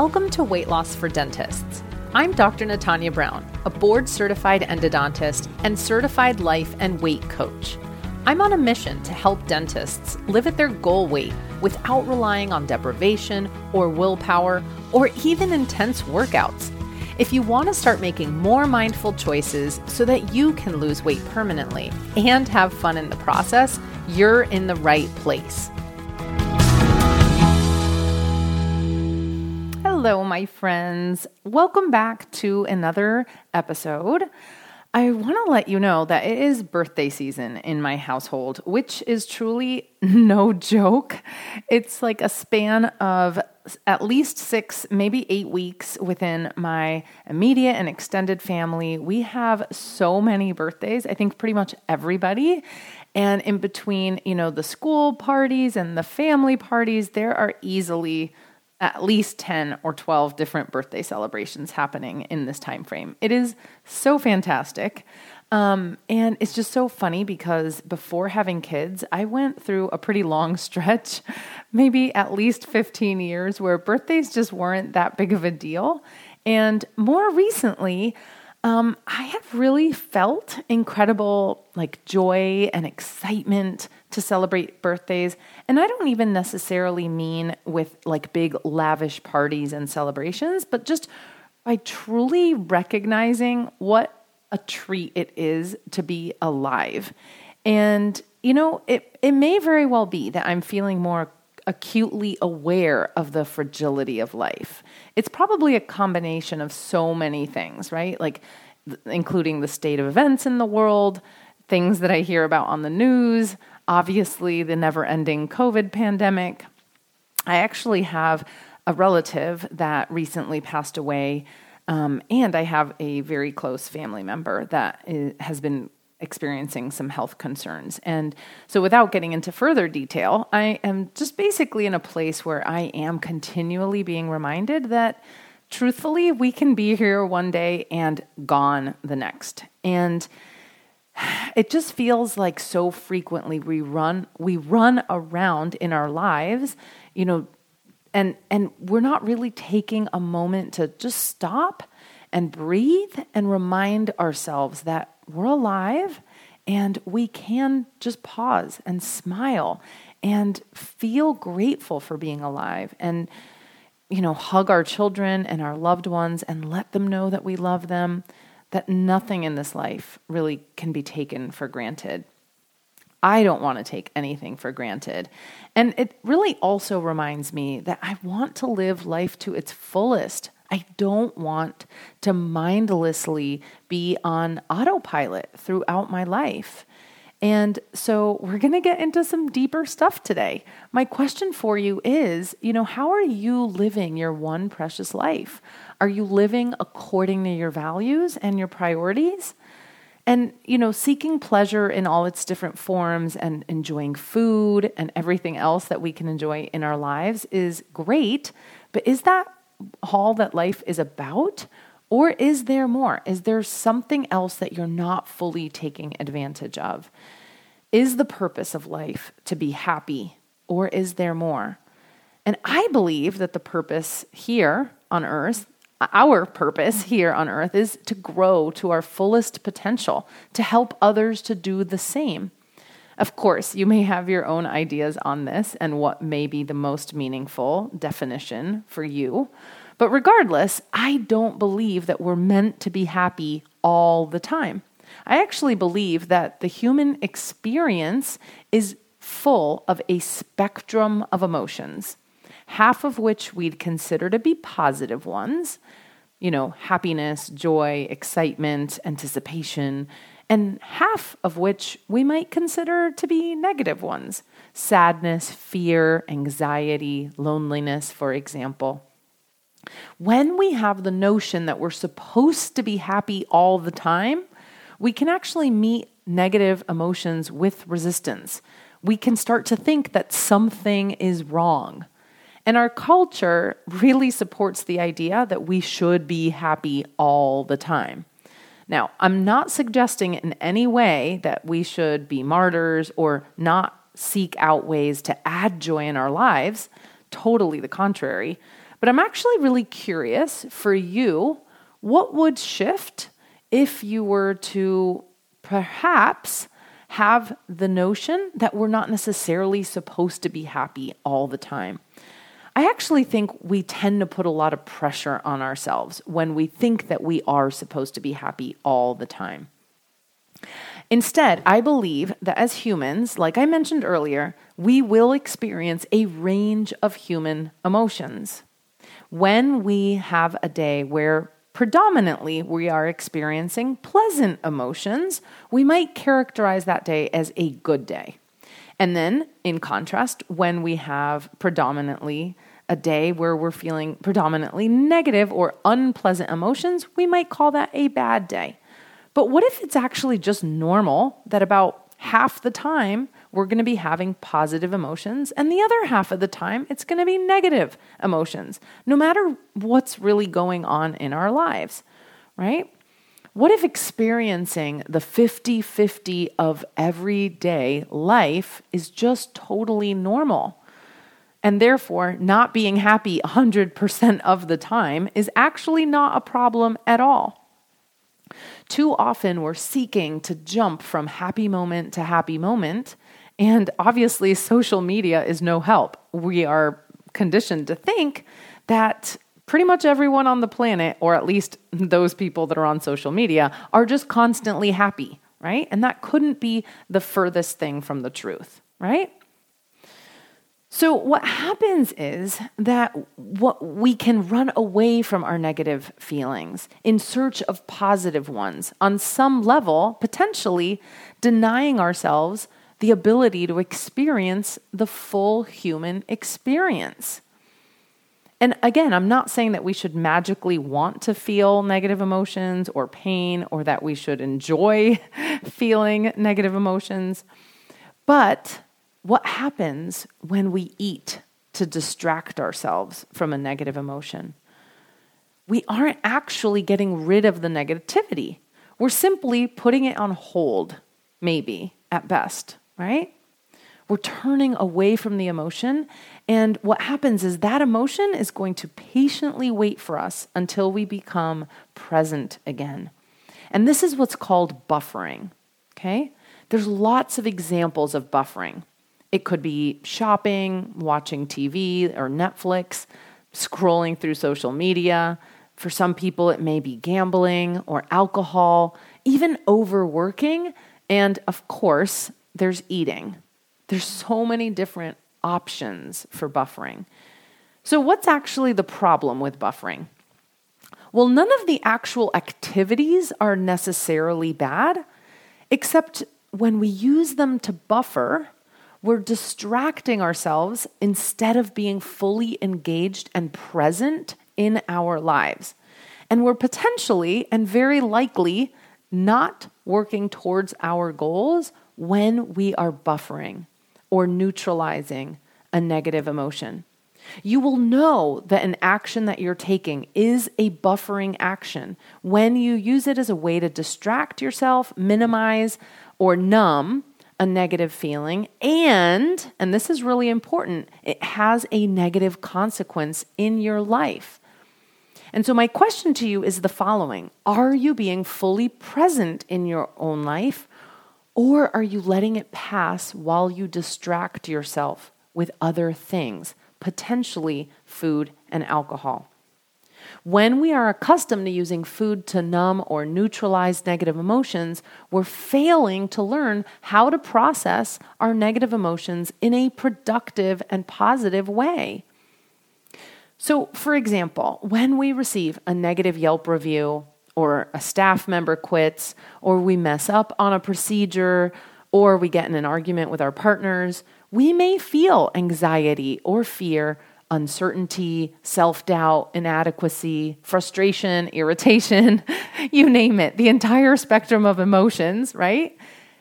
Welcome to Weight Loss for Dentists. I'm Dr. Natanya Brown, a board certified endodontist and certified life and weight coach. I'm on a mission to help dentists live at their goal weight without relying on deprivation or willpower or even intense workouts. If you want to start making more mindful choices so that you can lose weight permanently and have fun in the process, you're in the right place. Hello, my friends. Welcome back to another episode. I want to let you know that it is birthday season in my household, which is truly no joke. It's like a span of at least six, maybe eight weeks within my immediate and extended family. We have so many birthdays. I think pretty much everybody. And in between, you know, the school parties and the family parties, there are easily at least 10 or 12 different birthday celebrations happening in this time frame. It is so fantastic. Um, and it's just so funny because before having kids, I went through a pretty long stretch, maybe at least 15 years, where birthdays just weren't that big of a deal. And more recently, um, I have really felt incredible like joy and excitement to celebrate birthdays. And I don't even necessarily mean with like big lavish parties and celebrations, but just by truly recognizing what a treat it is to be alive. And, you know, it, it may very well be that I'm feeling more acutely aware of the fragility of life. It's probably a combination of so many things, right? Like, including the state of events in the world, things that I hear about on the news, obviously the never ending COVID pandemic. I actually have a relative that recently passed away, um, and I have a very close family member that is, has been experiencing some health concerns. And so, without getting into further detail, I am just basically in a place where I am continually being reminded that truthfully, we can be here one day and gone the next. And it just feels like so frequently we run we run around in our lives, you know, and and we're not really taking a moment to just stop and breathe and remind ourselves that we're alive and we can just pause and smile and feel grateful for being alive and you know hug our children and our loved ones and let them know that we love them that nothing in this life really can be taken for granted. I don't want to take anything for granted. And it really also reminds me that I want to live life to its fullest. I don't want to mindlessly be on autopilot throughout my life. And so we're going to get into some deeper stuff today. My question for you is, you know, how are you living your one precious life? Are you living according to your values and your priorities? And, you know, seeking pleasure in all its different forms and enjoying food and everything else that we can enjoy in our lives is great. But is that all that life is about? Or is there more? Is there something else that you're not fully taking advantage of? Is the purpose of life to be happy, or is there more? And I believe that the purpose here on earth our purpose here on earth is to grow to our fullest potential, to help others to do the same. Of course, you may have your own ideas on this and what may be the most meaningful definition for you. But regardless, I don't believe that we're meant to be happy all the time. I actually believe that the human experience is full of a spectrum of emotions half of which we'd consider to be positive ones, you know, happiness, joy, excitement, anticipation, and half of which we might consider to be negative ones sadness, fear, anxiety, loneliness, for example. When we have the notion that we're supposed to be happy all the time, we can actually meet negative emotions with resistance. We can start to think that something is wrong. And our culture really supports the idea that we should be happy all the time. Now, I'm not suggesting in any way that we should be martyrs or not seek out ways to add joy in our lives. Totally the contrary. But I'm actually really curious for you what would shift if you were to perhaps have the notion that we're not necessarily supposed to be happy all the time. I actually think we tend to put a lot of pressure on ourselves when we think that we are supposed to be happy all the time. Instead, I believe that as humans, like I mentioned earlier, we will experience a range of human emotions. When we have a day where predominantly we are experiencing pleasant emotions, we might characterize that day as a good day. And then, in contrast, when we have predominantly a day where we're feeling predominantly negative or unpleasant emotions, we might call that a bad day. But what if it's actually just normal that about half the time we're going to be having positive emotions, and the other half of the time it's going to be negative emotions, no matter what's really going on in our lives, right? What if experiencing the 50 50 of everyday life is just totally normal? And therefore, not being happy 100% of the time is actually not a problem at all. Too often, we're seeking to jump from happy moment to happy moment. And obviously, social media is no help. We are conditioned to think that pretty much everyone on the planet, or at least those people that are on social media, are just constantly happy, right? And that couldn't be the furthest thing from the truth, right? So, what happens is that what we can run away from our negative feelings in search of positive ones, on some level, potentially denying ourselves the ability to experience the full human experience. And again, I'm not saying that we should magically want to feel negative emotions or pain or that we should enjoy feeling negative emotions, but what happens when we eat to distract ourselves from a negative emotion? We aren't actually getting rid of the negativity. We're simply putting it on hold, maybe at best, right? We're turning away from the emotion. And what happens is that emotion is going to patiently wait for us until we become present again. And this is what's called buffering. Okay? There's lots of examples of buffering. It could be shopping, watching TV or Netflix, scrolling through social media. For some people, it may be gambling or alcohol, even overworking. And of course, there's eating. There's so many different options for buffering. So, what's actually the problem with buffering? Well, none of the actual activities are necessarily bad, except when we use them to buffer, we're distracting ourselves instead of being fully engaged and present in our lives. And we're potentially and very likely not working towards our goals when we are buffering or neutralizing a negative emotion. You will know that an action that you're taking is a buffering action when you use it as a way to distract yourself, minimize, or numb a negative feeling and and this is really important it has a negative consequence in your life. And so my question to you is the following. Are you being fully present in your own life or are you letting it pass while you distract yourself with other things potentially food and alcohol when we are accustomed to using food to numb or neutralize negative emotions, we're failing to learn how to process our negative emotions in a productive and positive way. So, for example, when we receive a negative Yelp review, or a staff member quits, or we mess up on a procedure, or we get in an argument with our partners, we may feel anxiety or fear uncertainty, self doubt, inadequacy, frustration, irritation, you name it, the entire spectrum of emotions, right?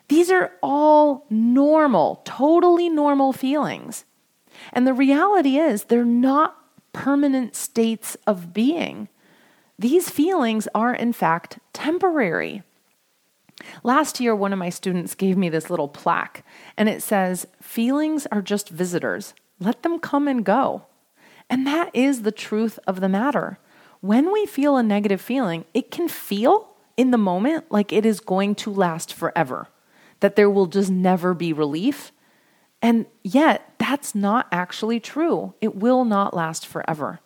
These are all normal, totally normal feelings. And the reality is, they're not permanent states of being. These feelings are, in fact, temporary. Last year, one of my students gave me this little plaque, and it says, Feelings are just visitors. Let them come and go. And that is the truth of the matter. When we feel a negative feeling, it can feel in the moment like it is going to last forever, that there will just never be relief. And yet, that's not actually true. It will not last forever.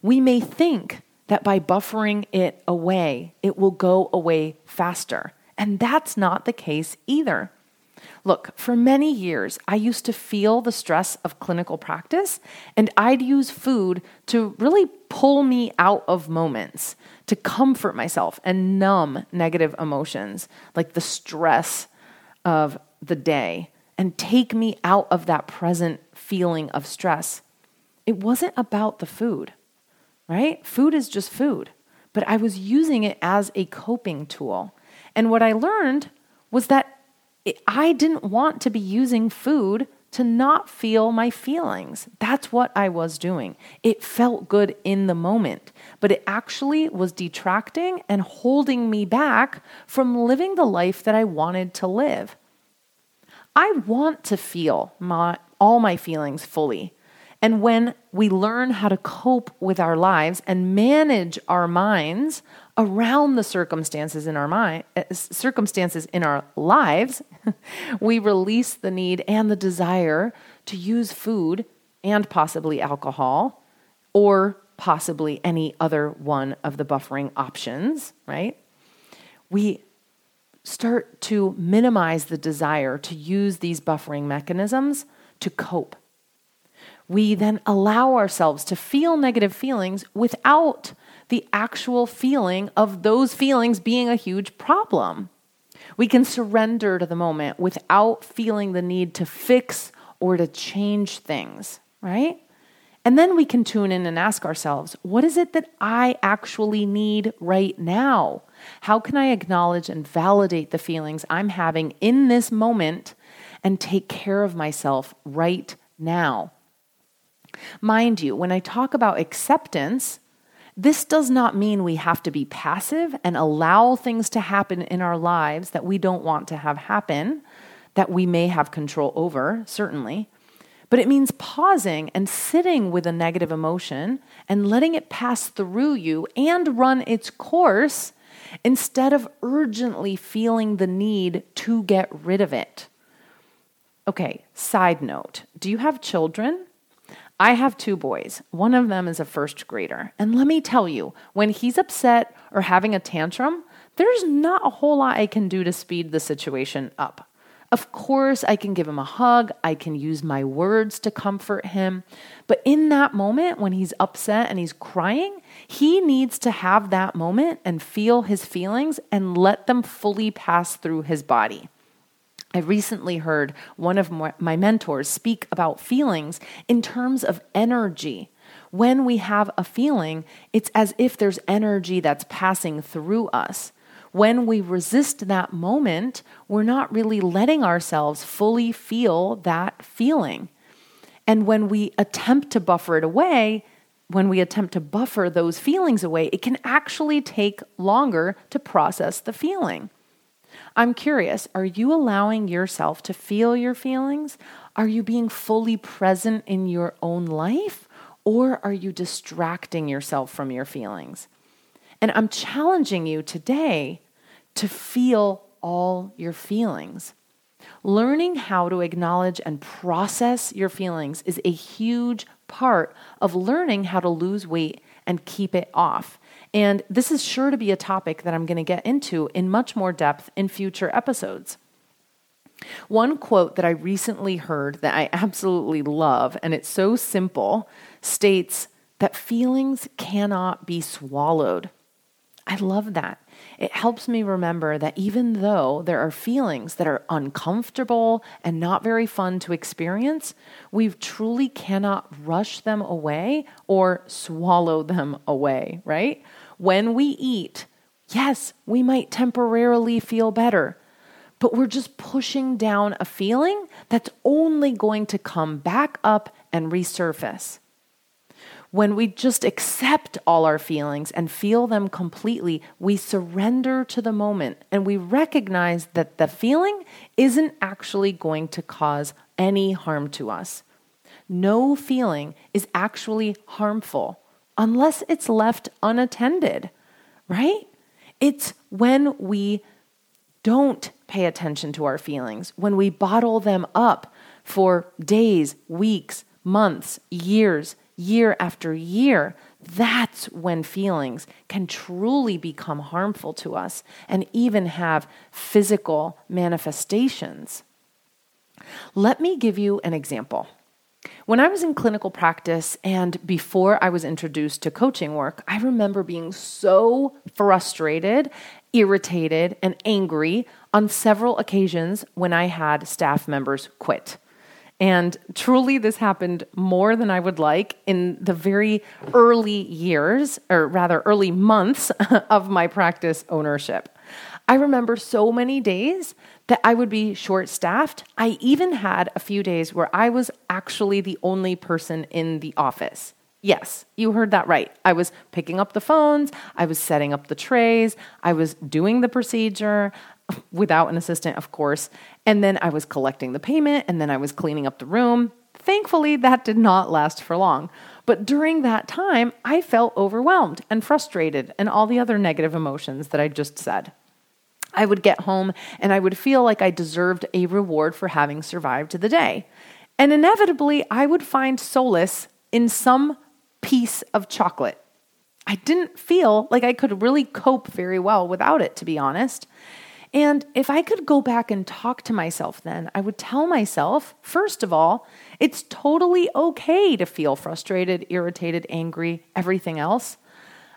We may think that by buffering it away, it will go away faster. And that's not the case either. Look, for many years, I used to feel the stress of clinical practice, and I'd use food to really pull me out of moments, to comfort myself and numb negative emotions like the stress of the day and take me out of that present feeling of stress. It wasn't about the food, right? Food is just food, but I was using it as a coping tool. And what I learned was that I didn't want to be using food to not feel my feelings. That's what I was doing. It felt good in the moment, but it actually was detracting and holding me back from living the life that I wanted to live. I want to feel my, all my feelings fully. And when we learn how to cope with our lives and manage our minds around the circumstances in our mind, eh, circumstances in our lives, we release the need and the desire to use food and possibly alcohol or possibly any other one of the buffering options, right? We start to minimize the desire to use these buffering mechanisms to cope. We then allow ourselves to feel negative feelings without the actual feeling of those feelings being a huge problem. We can surrender to the moment without feeling the need to fix or to change things, right? And then we can tune in and ask ourselves, what is it that I actually need right now? How can I acknowledge and validate the feelings I'm having in this moment and take care of myself right now? Mind you, when I talk about acceptance, this does not mean we have to be passive and allow things to happen in our lives that we don't want to have happen, that we may have control over, certainly. But it means pausing and sitting with a negative emotion and letting it pass through you and run its course instead of urgently feeling the need to get rid of it. Okay, side note do you have children? I have two boys. One of them is a first grader. And let me tell you, when he's upset or having a tantrum, there's not a whole lot I can do to speed the situation up. Of course, I can give him a hug. I can use my words to comfort him. But in that moment, when he's upset and he's crying, he needs to have that moment and feel his feelings and let them fully pass through his body. I recently heard one of my mentors speak about feelings in terms of energy. When we have a feeling, it's as if there's energy that's passing through us when we resist that moment, we're not really letting ourselves fully feel that feeling. And when we attempt to buffer it away, when we attempt to buffer those feelings away, it can actually take longer to process the feeling. I'm curious, are you allowing yourself to feel your feelings? Are you being fully present in your own life? Or are you distracting yourself from your feelings? And I'm challenging you today to feel all your feelings. Learning how to acknowledge and process your feelings is a huge part of learning how to lose weight and keep it off. And this is sure to be a topic that I'm going to get into in much more depth in future episodes. One quote that I recently heard that I absolutely love, and it's so simple, states that feelings cannot be swallowed. I love that it helps me remember that even though there are feelings that are uncomfortable and not very fun to experience, we truly cannot rush them away or swallow them away, right? When we eat, yes, we might temporarily feel better, but we're just pushing down a feeling that's only going to come back up and resurface when we just accept all our feelings and feel them completely, we surrender to the moment and we recognize that the feeling isn't actually going to cause any harm to us. no feeling is actually harmful unless it's left unattended, right? It's when we don't pay attention to our feelings, when we bottle them up for days, weeks, months, years, year after year, that's when feelings can truly become harmful to us and even have physical manifestations. Let me give you an example. When I was in clinical practice and before I was introduced to coaching work, I remember being so frustrated, irritated, and angry on several occasions when I had staff members quit. And truly, this happened more than I would like in the very early years, or rather, early months of my practice ownership. I remember so many days that I would be short staffed. I even had a few days where I was actually the only person in the office. Yes, you heard that right. I was picking up the phones, I was setting up the trays, I was doing the procedure without an assistant, of course, and then I was collecting the payment and then I was cleaning up the room. Thankfully, that did not last for long. But during that time, I felt overwhelmed and frustrated and all the other negative emotions that I just said. I would get home and I would feel like I deserved a reward for having survived the day. And inevitably, I would find solace in some piece of chocolate. I didn't feel like I could really cope very well without it, to be honest. And if I could go back and talk to myself then, I would tell myself, first of all, it's totally okay to feel frustrated, irritated, angry, everything else.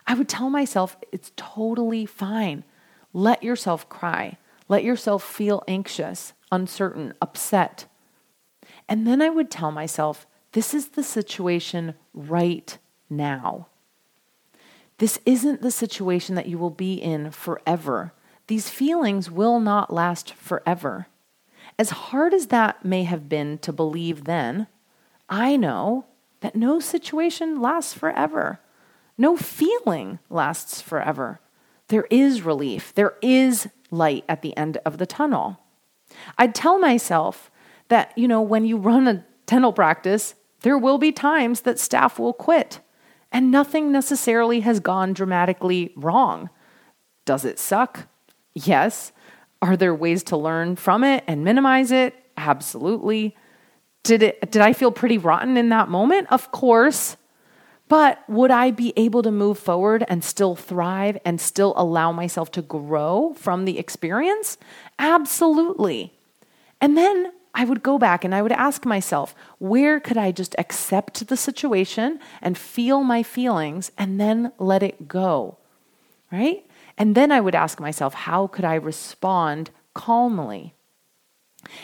I would tell myself it's totally fine. Let yourself cry. Let yourself feel anxious, uncertain, upset. And then I would tell myself, this is the situation right now. This isn't the situation that you will be in forever. These feelings will not last forever. As hard as that may have been to believe then, I know that no situation lasts forever. No feeling lasts forever there is relief, there is light at the end of the tunnel. I'd tell myself that, you know, when you run a dental practice, there will be times that staff will quit and nothing necessarily has gone dramatically wrong. Does it suck? Yes. Are there ways to learn from it and minimize it? Absolutely. Did it did I feel pretty rotten in that moment? Of course. But would I be able to move forward and still thrive and still allow myself to grow from the experience? Absolutely. And then I would go back and I would ask myself, where could I just accept the situation and feel my feelings and then let it go? Right? And then I would ask myself, how could I respond calmly?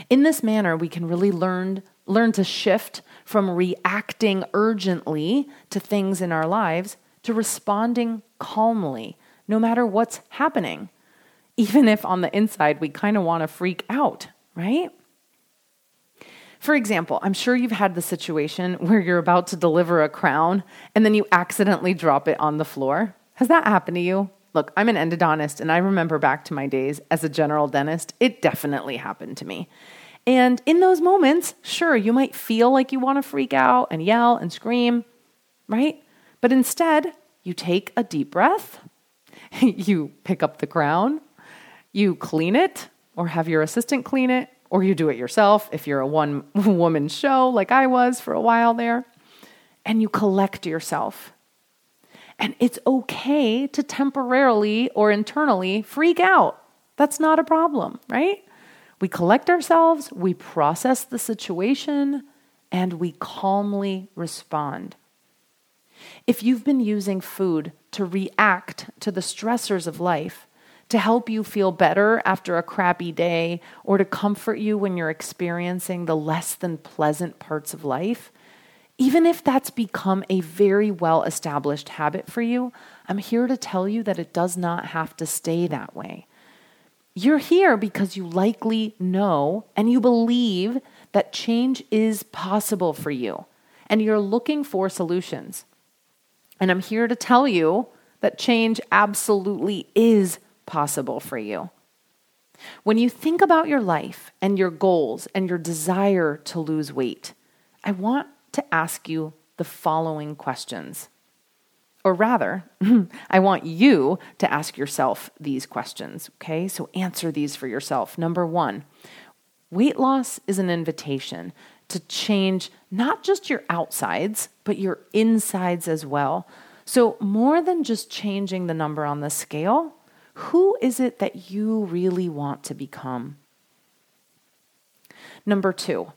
In this manner, we can really learn, learn to shift from reacting urgently to things in our lives to responding calmly, no matter what's happening, even if on the inside we kind of want to freak out, right? For example, I'm sure you've had the situation where you're about to deliver a crown and then you accidentally drop it on the floor. Has that happened to you? Look, I'm an endodontist and I remember back to my days as a general dentist, it definitely happened to me. And in those moments, sure, you might feel like you want to freak out and yell and scream, right? But instead, you take a deep breath, you pick up the crown, you clean it, or have your assistant clean it, or you do it yourself if you're a one woman show like I was for a while there, and you collect yourself. And it's okay to temporarily or internally freak out. That's not a problem, right? We collect ourselves, we process the situation, and we calmly respond. If you've been using food to react to the stressors of life, to help you feel better after a crappy day, or to comfort you when you're experiencing the less than pleasant parts of life, even if that's become a very well established habit for you, I'm here to tell you that it does not have to stay that way. You're here because you likely know and you believe that change is possible for you and you're looking for solutions. And I'm here to tell you that change absolutely is possible for you. When you think about your life and your goals and your desire to lose weight, I want to ask you the following questions. Or rather, I want you to ask yourself these questions, okay? So answer these for yourself. Number one, weight loss is an invitation to change not just your outsides, but your insides as well. So, more than just changing the number on the scale, who is it that you really want to become? Number two,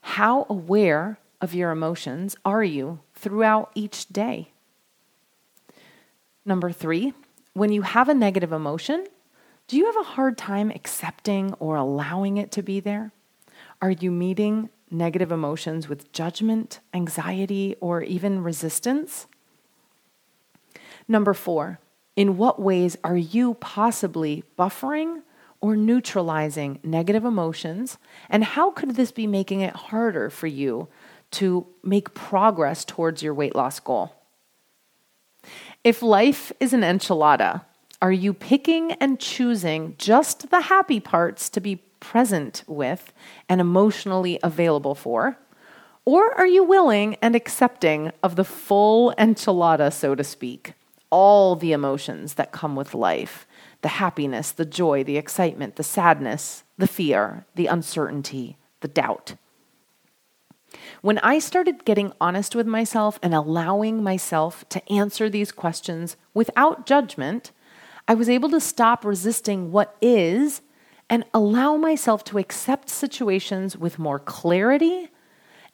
how aware of your emotions are you throughout each day? Number three, when you have a negative emotion, do you have a hard time accepting or allowing it to be there? Are you meeting negative emotions with judgment, anxiety, or even resistance? Number four, in what ways are you possibly buffering or neutralizing negative emotions? And how could this be making it harder for you to make progress towards your weight loss goal? If life is an enchilada, are you picking and choosing just the happy parts to be present with and emotionally available for? Or are you willing and accepting of the full enchilada, so to speak? All the emotions that come with life the happiness, the joy, the excitement, the sadness, the fear, the uncertainty, the doubt. When I started getting honest with myself and allowing myself to answer these questions without judgment, I was able to stop resisting what is and allow myself to accept situations with more clarity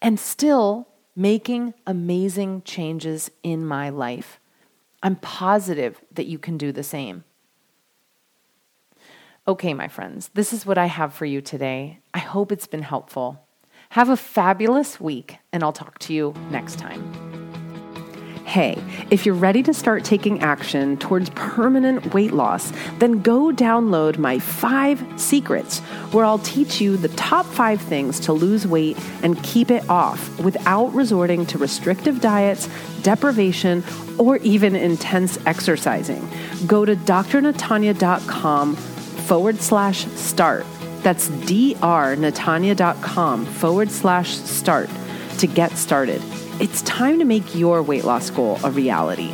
and still making amazing changes in my life. I'm positive that you can do the same. Okay, my friends, this is what I have for you today. I hope it's been helpful. Have a fabulous week, and I'll talk to you next time. Hey, if you're ready to start taking action towards permanent weight loss, then go download my five secrets, where I'll teach you the top five things to lose weight and keep it off without resorting to restrictive diets, deprivation, or even intense exercising. Go to drnatanya.com forward slash start. That's drnatanya.com forward slash start to get started. It's time to make your weight loss goal a reality.